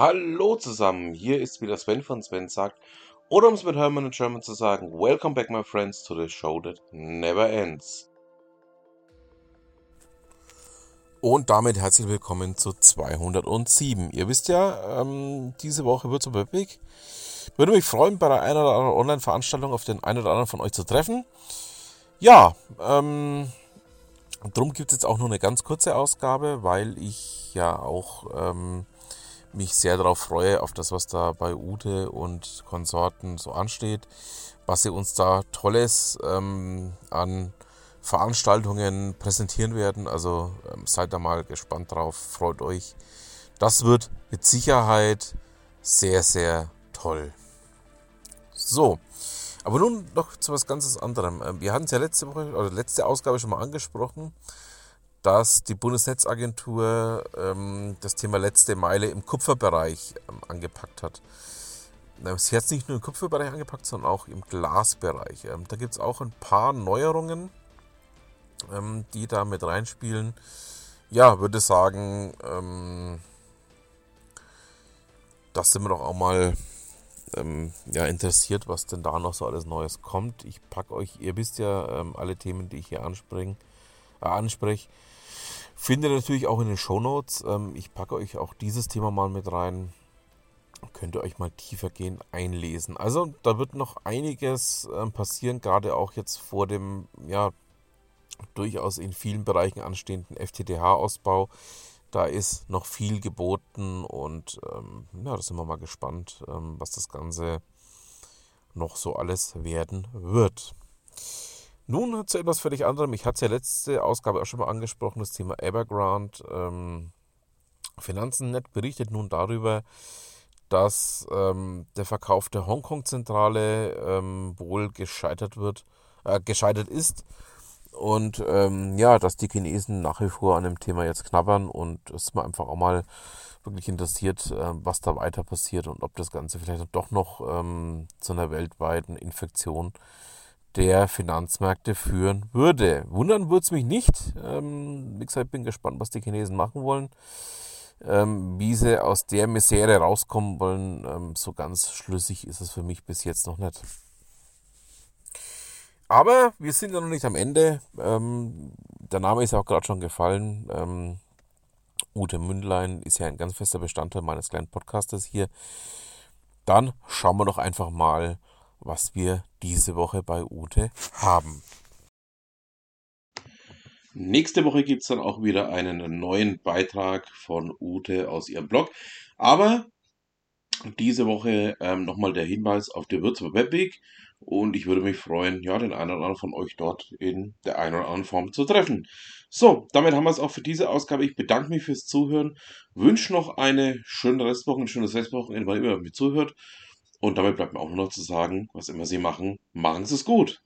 Hallo zusammen, hier ist wieder Sven von Sven sagt, oder um es mit Hermann in German zu sagen, Welcome back my friends to the show that never ends. Und damit herzlich willkommen zu 207. Ihr wisst ja, ähm, diese Woche wird so Webweg. Würde mich freuen, bei der einen oder anderen Online-Veranstaltung auf den einen oder anderen von euch zu treffen. Ja, ähm, drum gibt es jetzt auch nur eine ganz kurze Ausgabe, weil ich ja auch ähm, mich sehr darauf freue, auf das, was da bei Ute und Konsorten so ansteht, was sie uns da Tolles ähm, an Veranstaltungen präsentieren werden. Also ähm, seid da mal gespannt drauf, freut euch. Das wird mit Sicherheit sehr, sehr toll. So, aber nun noch zu was ganz anderem. Ähm, wir hatten es ja letzte Woche oder letzte Ausgabe schon mal angesprochen dass die Bundesnetzagentur ähm, das Thema letzte Meile im Kupferbereich ähm, angepackt hat. Sie hat es nicht nur im Kupferbereich angepackt, sondern auch im Glasbereich. Ähm, da gibt es auch ein paar Neuerungen, ähm, die da mit reinspielen. Ja, würde sagen, ähm, das sind wir doch auch mal ähm, ja, interessiert, was denn da noch so alles Neues kommt. Ich packe euch, ihr wisst ja, alle Themen, die ich hier anspringe, anspreche, Findet ihr natürlich auch in den Show Notes. Ähm, ich packe euch auch dieses Thema mal mit rein. Könnt ihr euch mal tiefer gehen einlesen. Also da wird noch einiges ähm, passieren, gerade auch jetzt vor dem ja durchaus in vielen Bereichen anstehenden FTTH-Ausbau. Da ist noch viel geboten und ähm, ja, da sind wir mal gespannt, ähm, was das Ganze noch so alles werden wird. Nun zu etwas völlig anderem. Ich hatte es ja letzte Ausgabe auch schon mal angesprochen, das Thema Evergrande. Ähm, Finanzen.net berichtet nun darüber, dass ähm, der Verkauf der Hongkong-Zentrale ähm, wohl gescheitert wird, äh, gescheitert ist. Und ähm, ja, dass die Chinesen nach wie vor an dem Thema jetzt knabbern und es ist mir einfach auch mal wirklich interessiert, äh, was da weiter passiert und ob das Ganze vielleicht doch noch ähm, zu einer weltweiten Infektion äh, der Finanzmärkte führen würde. Wundern würde es mich nicht. Ähm, wie gesagt, bin gespannt, was die Chinesen machen wollen. Ähm, wie sie aus der Misere rauskommen wollen, ähm, so ganz schlüssig ist es für mich bis jetzt noch nicht. Aber wir sind ja noch nicht am Ende. Ähm, der Name ist ja auch gerade schon gefallen. Ähm, Ute Mündlein ist ja ein ganz fester Bestandteil meines kleinen Podcastes hier. Dann schauen wir doch einfach mal, was wir diese Woche bei Ute haben. Nächste Woche gibt es dann auch wieder einen neuen Beitrag von Ute aus ihrem Blog. Aber diese Woche ähm, nochmal der Hinweis auf die Würzburg Webweg. Und ich würde mich freuen, ja, den einen oder anderen von euch dort in der einen oder anderen Form zu treffen. So, damit haben wir es auch für diese Ausgabe. Ich bedanke mich fürs Zuhören. Wünsche noch eine schöne Restwoche, ein schönes Restwochenende, weil ihr mir zuhört. Und damit bleibt mir auch nur noch zu sagen, was immer Sie machen, machen Sie es gut.